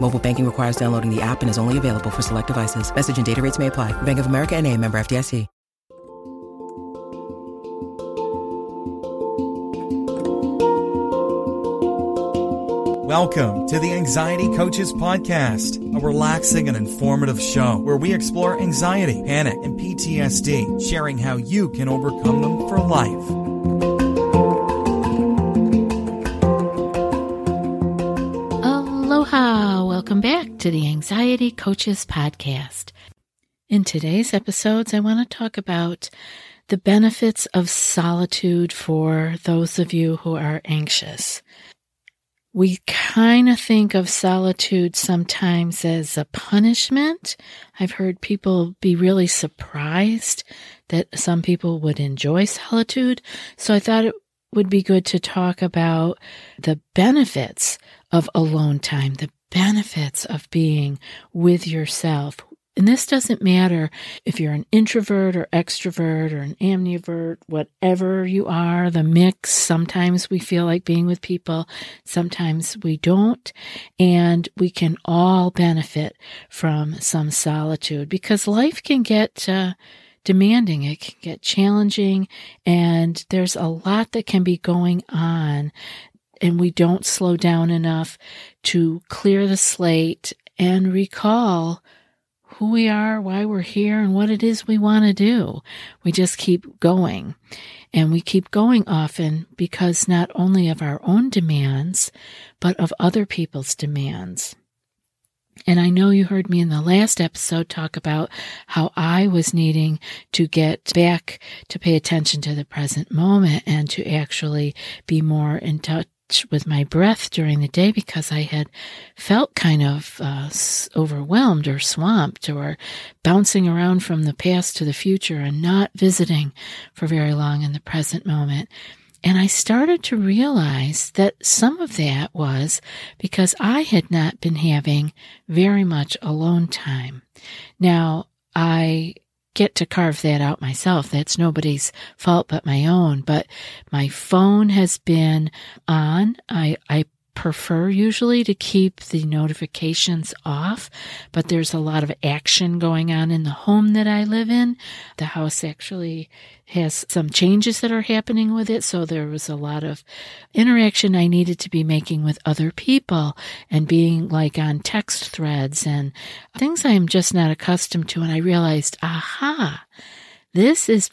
Mobile banking requires downloading the app and is only available for select devices. Message and data rates may apply. Bank of America and a member FDIC. Welcome to the Anxiety Coaches Podcast, a relaxing and informative show where we explore anxiety, panic, and PTSD, sharing how you can overcome them for life. Welcome back to the Anxiety Coaches Podcast. In today's episodes, I want to talk about the benefits of solitude for those of you who are anxious we kind of think of solitude sometimes as a punishment. I've heard people be really surprised that some people would enjoy solitude. So I thought it would be good to talk about the benefits of alone time, the benefits of being with yourself, and this doesn't matter if you're an introvert or extrovert or an ambivert, whatever you are, the mix. Sometimes we feel like being with people, sometimes we don't. And we can all benefit from some solitude because life can get, uh, demanding, it can get challenging, and there's a lot that can be going on. And we don't slow down enough to clear the slate and recall who we are, why we're here, and what it is we want to do. We just keep going. And we keep going often because not only of our own demands, but of other people's demands. And I know you heard me in the last episode talk about how I was needing to get back to pay attention to the present moment and to actually be more in touch with my breath during the day because I had felt kind of uh, overwhelmed or swamped or bouncing around from the past to the future and not visiting for very long in the present moment. And I started to realize that some of that was because I had not been having very much alone time. Now, I get to carve that out myself. That's nobody's fault but my own. But my phone has been on. I, I prefer usually to keep the notifications off, but there's a lot of action going on in the home that I live in. The house actually has some changes that are happening with it, so there was a lot of interaction I needed to be making with other people and being like on text threads and things I am just not accustomed to. And I realized, aha, this is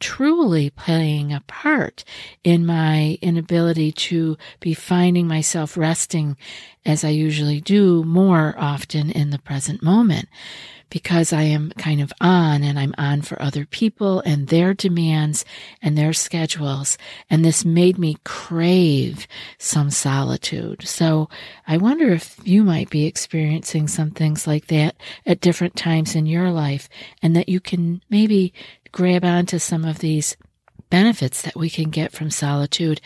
truly playing a part in my inability to be finding myself resting as I usually do more often in the present moment because I am kind of on and I'm on for other people and their demands and their schedules. And this made me crave some solitude. So I wonder if you might be experiencing some things like that at different times in your life and that you can maybe grab onto some of these benefits that we can get from solitude.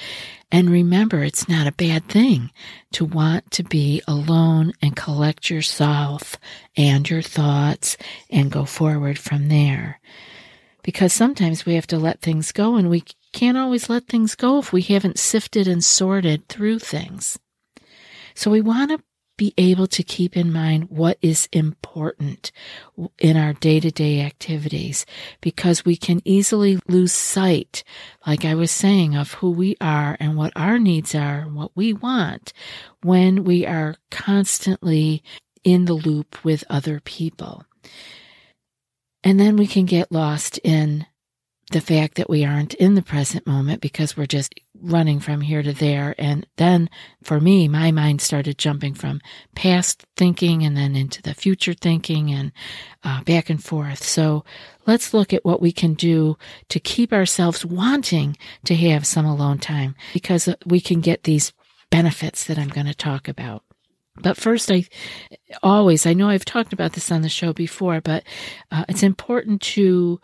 And remember, it's not a bad thing to want to be alone and collect yourself and your thoughts and go forward from there. Because sometimes we have to let things go and we can't always let things go if we haven't sifted and sorted through things. So we want to be able to keep in mind what is important in our day to day activities because we can easily lose sight, like I was saying, of who we are and what our needs are and what we want when we are constantly in the loop with other people. And then we can get lost in the fact that we aren't in the present moment because we're just running from here to there. And then for me, my mind started jumping from past thinking and then into the future thinking and uh, back and forth. So let's look at what we can do to keep ourselves wanting to have some alone time because we can get these benefits that I'm going to talk about. But first, I always, I know I've talked about this on the show before, but uh, it's important to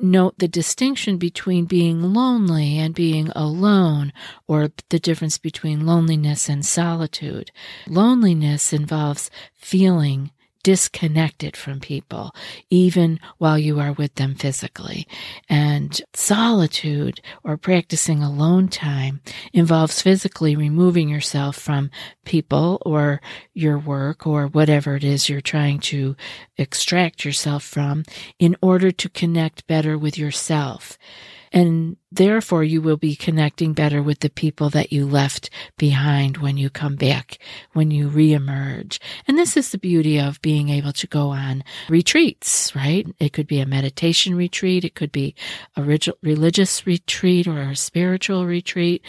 note the distinction between being lonely and being alone, or the difference between loneliness and solitude. Loneliness involves feeling disconnected from people, even while you are with them physically. And solitude or practicing alone time involves physically removing yourself from people or your work or whatever it is you're trying to extract yourself from in order to connect better with yourself. And therefore, you will be connecting better with the people that you left behind when you come back, when you reemerge. And this is the beauty of being able to go on retreats, right? It could be a meditation retreat. It could be a religious retreat or a spiritual retreat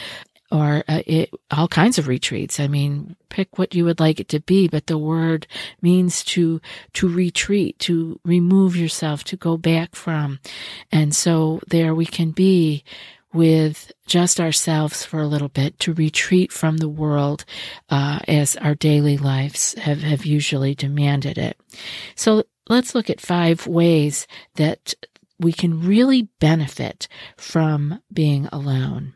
or uh, it, all kinds of retreats. I mean, pick what you would like it to be, but the word means to, to retreat, to remove yourself, to go back from. And so there we can be with just ourselves for a little bit to retreat from the world uh, as our daily lives have, have usually demanded it. So let's look at five ways that we can really benefit from being alone.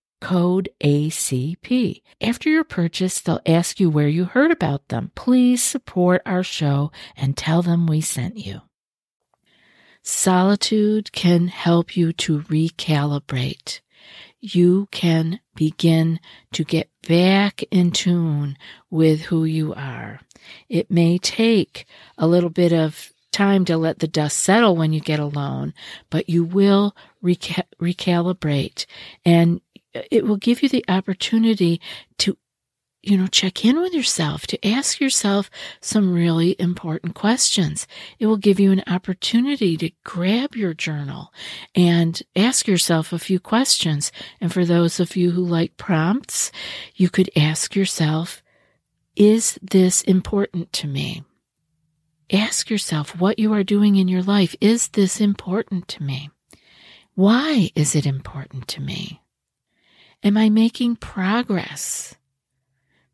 code ACP. After your purchase, they'll ask you where you heard about them. Please support our show and tell them we sent you. Solitude can help you to recalibrate. You can begin to get back in tune with who you are. It may take a little bit of time to let the dust settle when you get alone, but you will reca- recalibrate and it will give you the opportunity to you know, check in with yourself, to ask yourself some really important questions. It will give you an opportunity to grab your journal and ask yourself a few questions. And for those of you who like prompts, you could ask yourself, is this important to me? Ask yourself what you are doing in your life. Is this important to me? Why is it important to me? Am I making progress?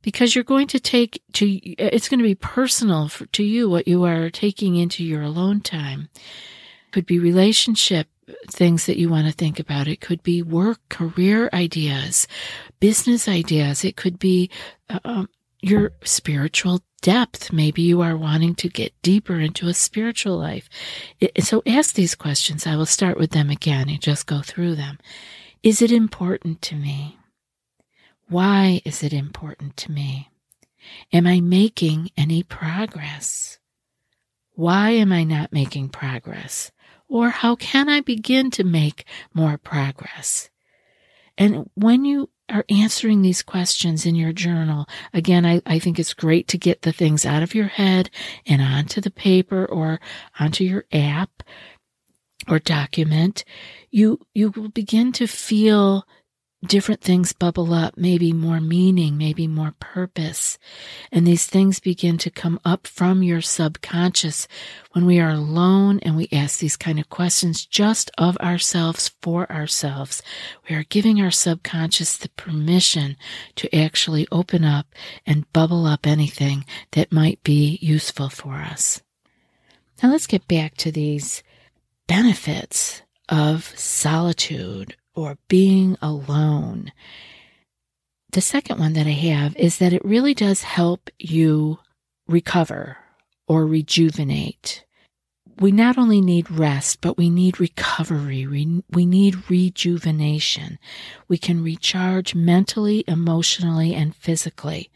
Because you're going to take to, it's going to be personal for, to you what you are taking into your alone time. Could be relationship things that you want to think about. It could be work, career ideas, business ideas. It could be um, your spiritual depth. Maybe you are wanting to get deeper into a spiritual life. It, so ask these questions. I will start with them again and just go through them. Is it important to me? Why is it important to me? Am I making any progress? Why am I not making progress? Or how can I begin to make more progress? And when you are answering these questions in your journal, again, I, I think it's great to get the things out of your head and onto the paper or onto your app or document. You, you will begin to feel different things bubble up, maybe more meaning, maybe more purpose. And these things begin to come up from your subconscious when we are alone and we ask these kind of questions just of ourselves for ourselves. We are giving our subconscious the permission to actually open up and bubble up anything that might be useful for us. Now let's get back to these benefits of solitude or being alone. The second one that I have is that it really does help you recover or rejuvenate. We not only need rest, but we need recovery. We, we need rejuvenation. We can recharge mentally, emotionally, and physically.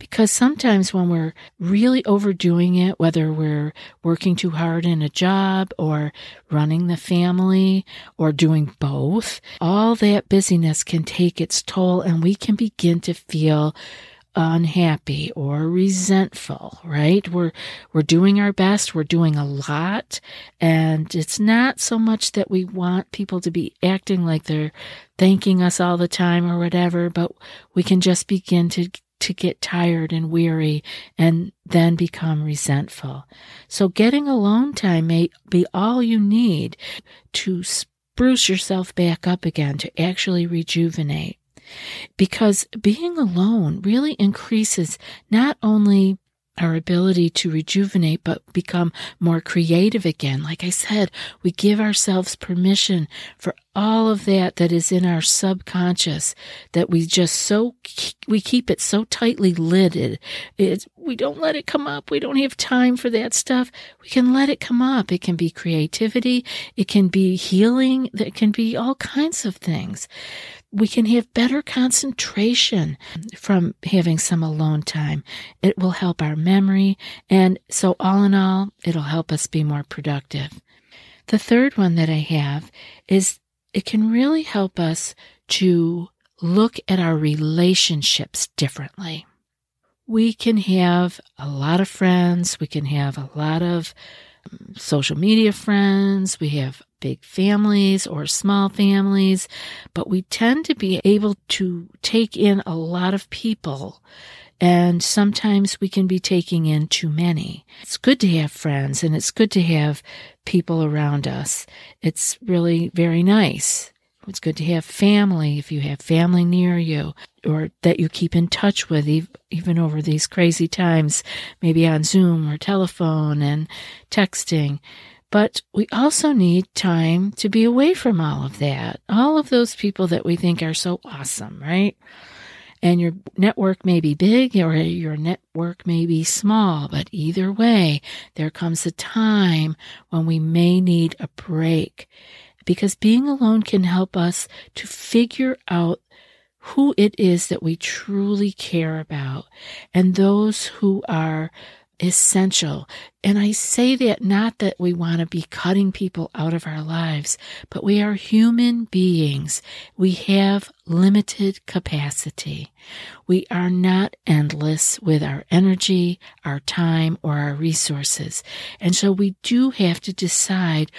Because sometimes when we're really overdoing it, whether we're working too hard in a job or running the family or doing both, all that busyness can take its toll and we can begin to feel unhappy or resentful, right? We're we're doing our best, we're doing a lot, and it's not so much that we want people to be acting like they're thanking us all the time or whatever, but we can just begin to to get tired and weary and then become resentful. So getting alone time may be all you need to spruce yourself back up again, to actually rejuvenate. Because being alone really increases not only our ability to rejuvenate, but become more creative again. Like I said, we give ourselves permission for all of that that is in our subconscious that we just so, we keep it so tightly lidded. It's, we don't let it come up. We don't have time for that stuff. We can let it come up. It can be creativity. It can be healing. It can be all kinds of things we can have better concentration from having some alone time. It will help our memory. And so, all in all, it'll help us be more productive. The third one that I have is it can really help us to look at our relationships differently. We can have a lot of friends. We can have a lot of um, social media friends. We have big families or small families, but we tend to be able to take in a lot of people. And sometimes we can be taking in too many. It's good to have friends and it's good to have people around us. It's really very nice. It's good to have family if you have family near you or that you keep in touch with even over these crazy times, maybe on Zoom or telephone and texting. But we also need time to be away from all of that. All of those people that we think are so awesome, right? And your network may be big or your network may be small, but either way, there comes a time when we may need a break because being alone can help us to figure out who it is that we truly care about and those who are essential. And I say that not that we want to be cutting people out of our lives, but we are human beings. We have limited capacity. We are not endless with our energy, our time, or our resources. And so we do have to decide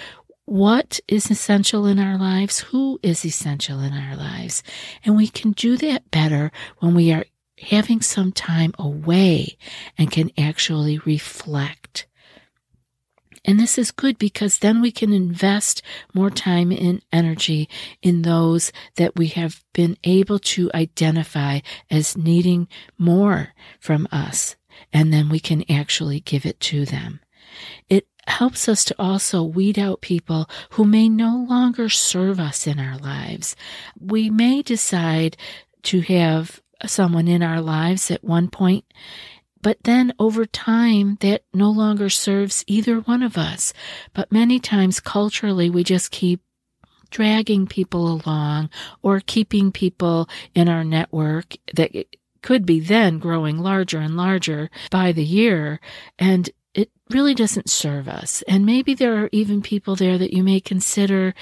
what is essential in our lives, who is essential in our lives. And we can do that better when we are having some time away and can actually reflect. And this is good because then we can invest more time and energy in those that we have been able to identify as needing more from us. And then we can actually give it to them. It helps us to also weed out people who may no longer serve us in our lives. We may decide to have someone in our lives at one point, but then over time that no longer serves either one of us. But many times culturally we just keep dragging people along or keeping people in our network that could be then growing larger and larger by the year. And it really doesn't serve us. And maybe there are even people there that you may consider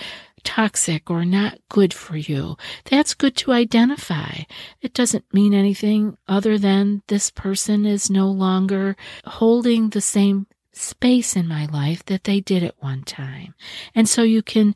toxic or not good for you. That's good to identify. It doesn't mean anything other than this person is no longer holding the same space in my life that they did at one time. And so you can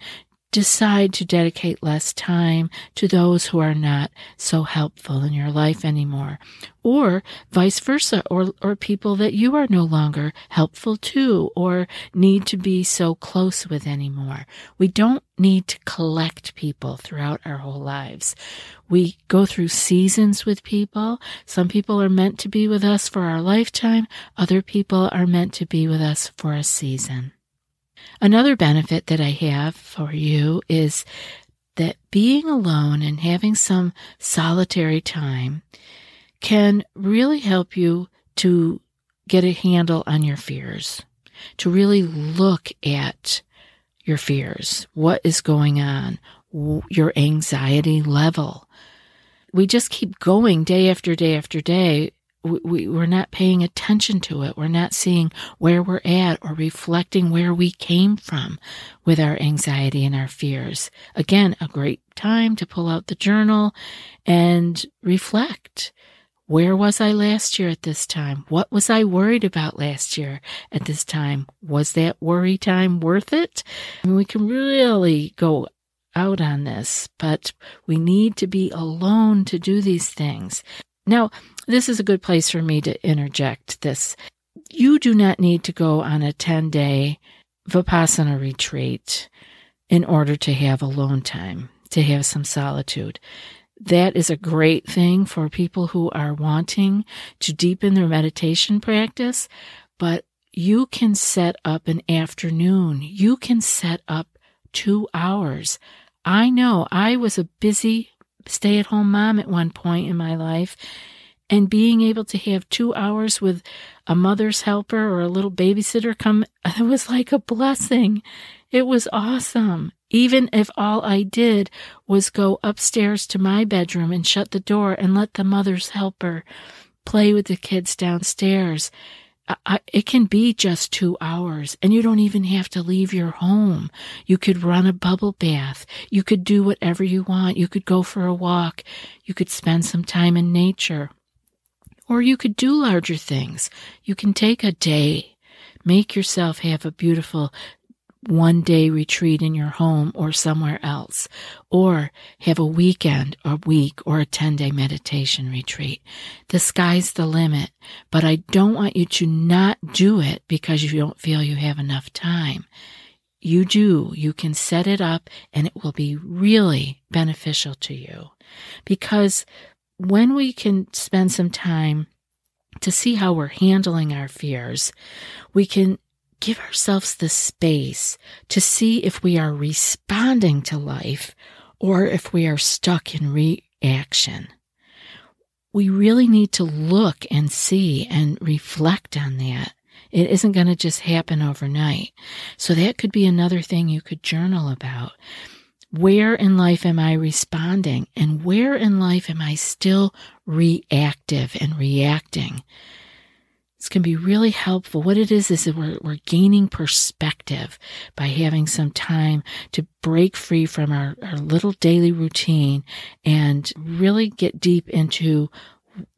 decide to dedicate less time to those who are not so helpful in your life anymore. Or vice versa or or people that you are no longer helpful to or need to be so close with anymore. We don't need to collect people throughout our whole lives. We go through seasons with people. Some people are meant to be with us for our lifetime. Other people are meant to be with us for a season Another benefit that I have for you is that being alone and having some solitary time can really help you to get a handle on your fears, to really look at your fears, what is going on, your anxiety level. We just keep going day after day after day we, we're not paying attention to it. We're not seeing where we're at or reflecting where we came from with our anxiety and our fears. Again, a great time to pull out the journal and reflect. Where was I last year at this time? What was I worried about last year at this time? Was that worry time worth it? I mean, we can really go out on this, but we need to be alone to do these things. Now, this is a good place for me to interject this. You do not need to go on a 10 day Vipassana retreat in order to have alone time, to have some solitude. That is a great thing for people who are wanting to deepen their meditation practice, but you can set up an afternoon. You can set up two hours. I know I was a busy stay at home mom at one point in my life, and being able to have two hours with a mother's helper or a little babysitter come, it was like a blessing. It was awesome. Even if all I did was go upstairs to my bedroom and shut the door and let the mother's helper play with the kids downstairs. I, it can be just two hours and you don't even have to leave your home. You could run a bubble bath. You could do whatever you want. You could go for a walk. You could spend some time in nature. Or you could do larger things. You can take a day, make yourself have a beautiful one day retreat in your home or somewhere else, or have a weekend, a week, or a 10 day meditation retreat. The sky's the limit, but I don't want you to not do it because you don't feel you have enough time. You do. You can set it up and it will be really beneficial to you because when we can spend some time to see how we're handling our fears, we can give ourselves the space to see if we are responding to life or if we are stuck in reaction. We really need to look and see and reflect on that. It isn't going to just happen overnight. So that could be another thing you could journal about. Where in life am I responding? And where in life am I still reactive and reacting? Can be really helpful. What it is is that we're, we're gaining perspective by having some time to break free from our, our little daily routine and really get deep into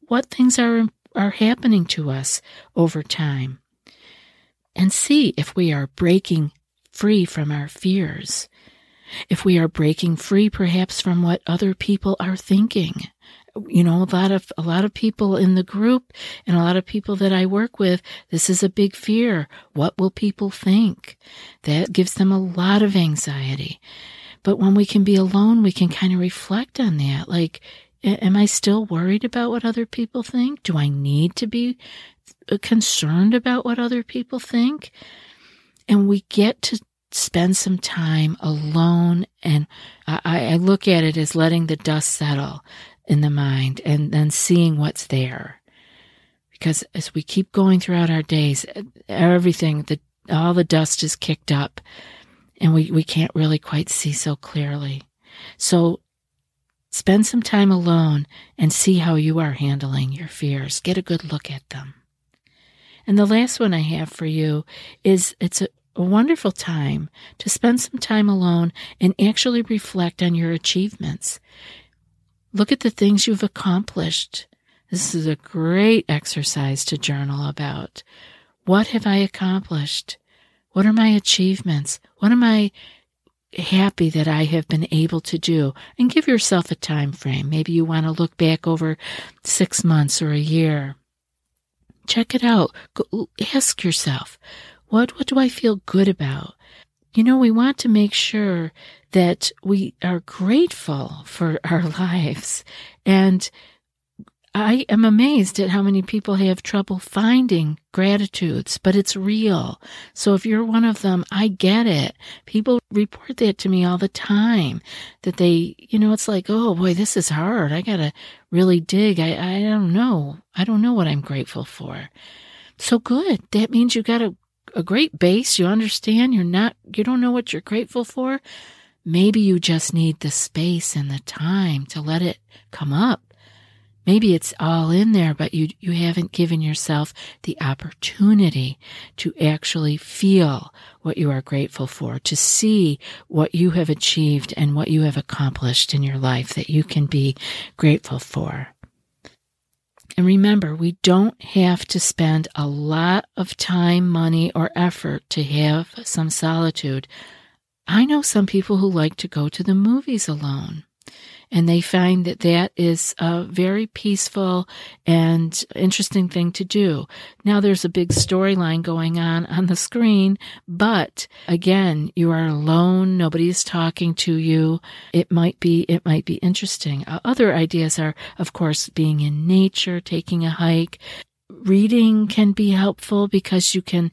what things are, are happening to us over time. And see if we are breaking free from our fears. If we are breaking free perhaps from what other people are thinking you know a lot of a lot of people in the group and a lot of people that I work with this is a big fear. What will people think? That gives them a lot of anxiety. But when we can be alone we can kind of reflect on that. Like am I still worried about what other people think? Do I need to be uh, concerned about what other people think? And we get to spend some time alone. And I, I look at it as letting the dust settle in the mind and then seeing what's there. Because as we keep going throughout our days, everything, the, all the dust is kicked up and we, we can't really quite see so clearly. So spend some time alone and see how you are handling your fears. Get a good look at them. And the last one I have for you is it's a, a wonderful time to spend some time alone and actually reflect on your achievements. Look at the things you've accomplished. This is a great exercise to journal about. What have I accomplished? What are my achievements? What am I happy that I have been able to do? And give yourself a time frame. Maybe you want to look back over six months or a year. Check it out. Go, ask yourself, what, what do I feel good about? You know, we want to make sure that we are grateful for our lives. And I am amazed at how many people have trouble finding gratitudes, but it's real. So if you're one of them, I get it. People report that to me all the time that they, you know, it's like, oh boy, this is hard. I got to really dig. I, I don't know. I don't know what I'm grateful for. So good. That means you got a a great base. You understand you're not, you don't know what you're grateful for. Maybe you just need the space and the time to let it come up. Maybe it's all in there, but you, you haven't given yourself the opportunity to actually feel what you are grateful for, to see what you have achieved and what you have accomplished in your life that you can be grateful for. And remember, we don't have to spend a lot of time, money, or effort to have some solitude. I know some people who like to go to the movies alone and they find that that is a very peaceful and interesting thing to do. Now there's a big storyline going on on the screen, but again, you are alone. Nobody's talking to you. It might be, it might be interesting. Uh, other ideas are, of course, being in nature, taking a hike, reading can be helpful because you can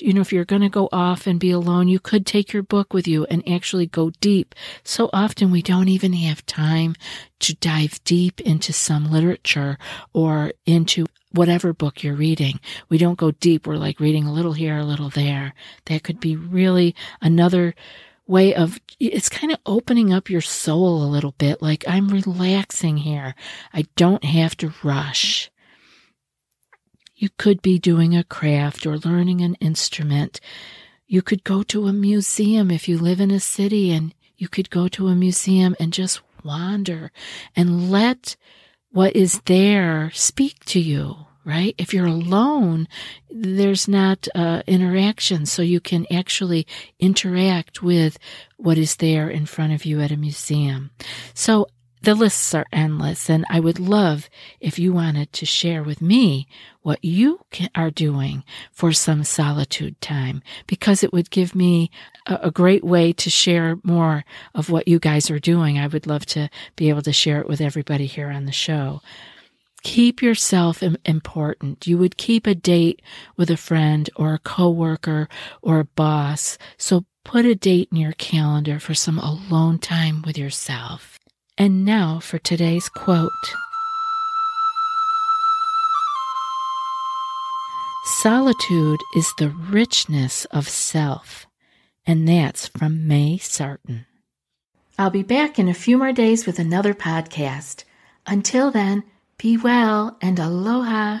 you know, if you're going to go off and be alone, you could take your book with you and actually go deep. So often we don't even have time to dive deep into some literature or into whatever book you're reading. We don't go deep. We're like reading a little here, a little there. That could be really another way of it's kind of opening up your soul a little bit like I'm relaxing here. I don't have to rush. You could be doing a craft or learning an instrument. You could go to a museum if you live in a city and you could go to a museum and just wander and let what is there speak to you, right? If you're alone, there's not uh, interaction, so you can actually interact with what is there in front of you at a museum. So the lists are endless, and I would love if you wanted to share with me what you are doing for some solitude time, because it would give me a, great way to share more of what you guys are doing. I would love to be able to share it with everybody here on the show. Keep yourself important. You would keep a date with a friend or a coworker or a boss. So put a date in your calendar for some alone time with yourself. And now for today's quote Solitude is the richness of self, and that's from May Sarton. I'll be back in a few more days with another podcast. Until then, be well and aloha.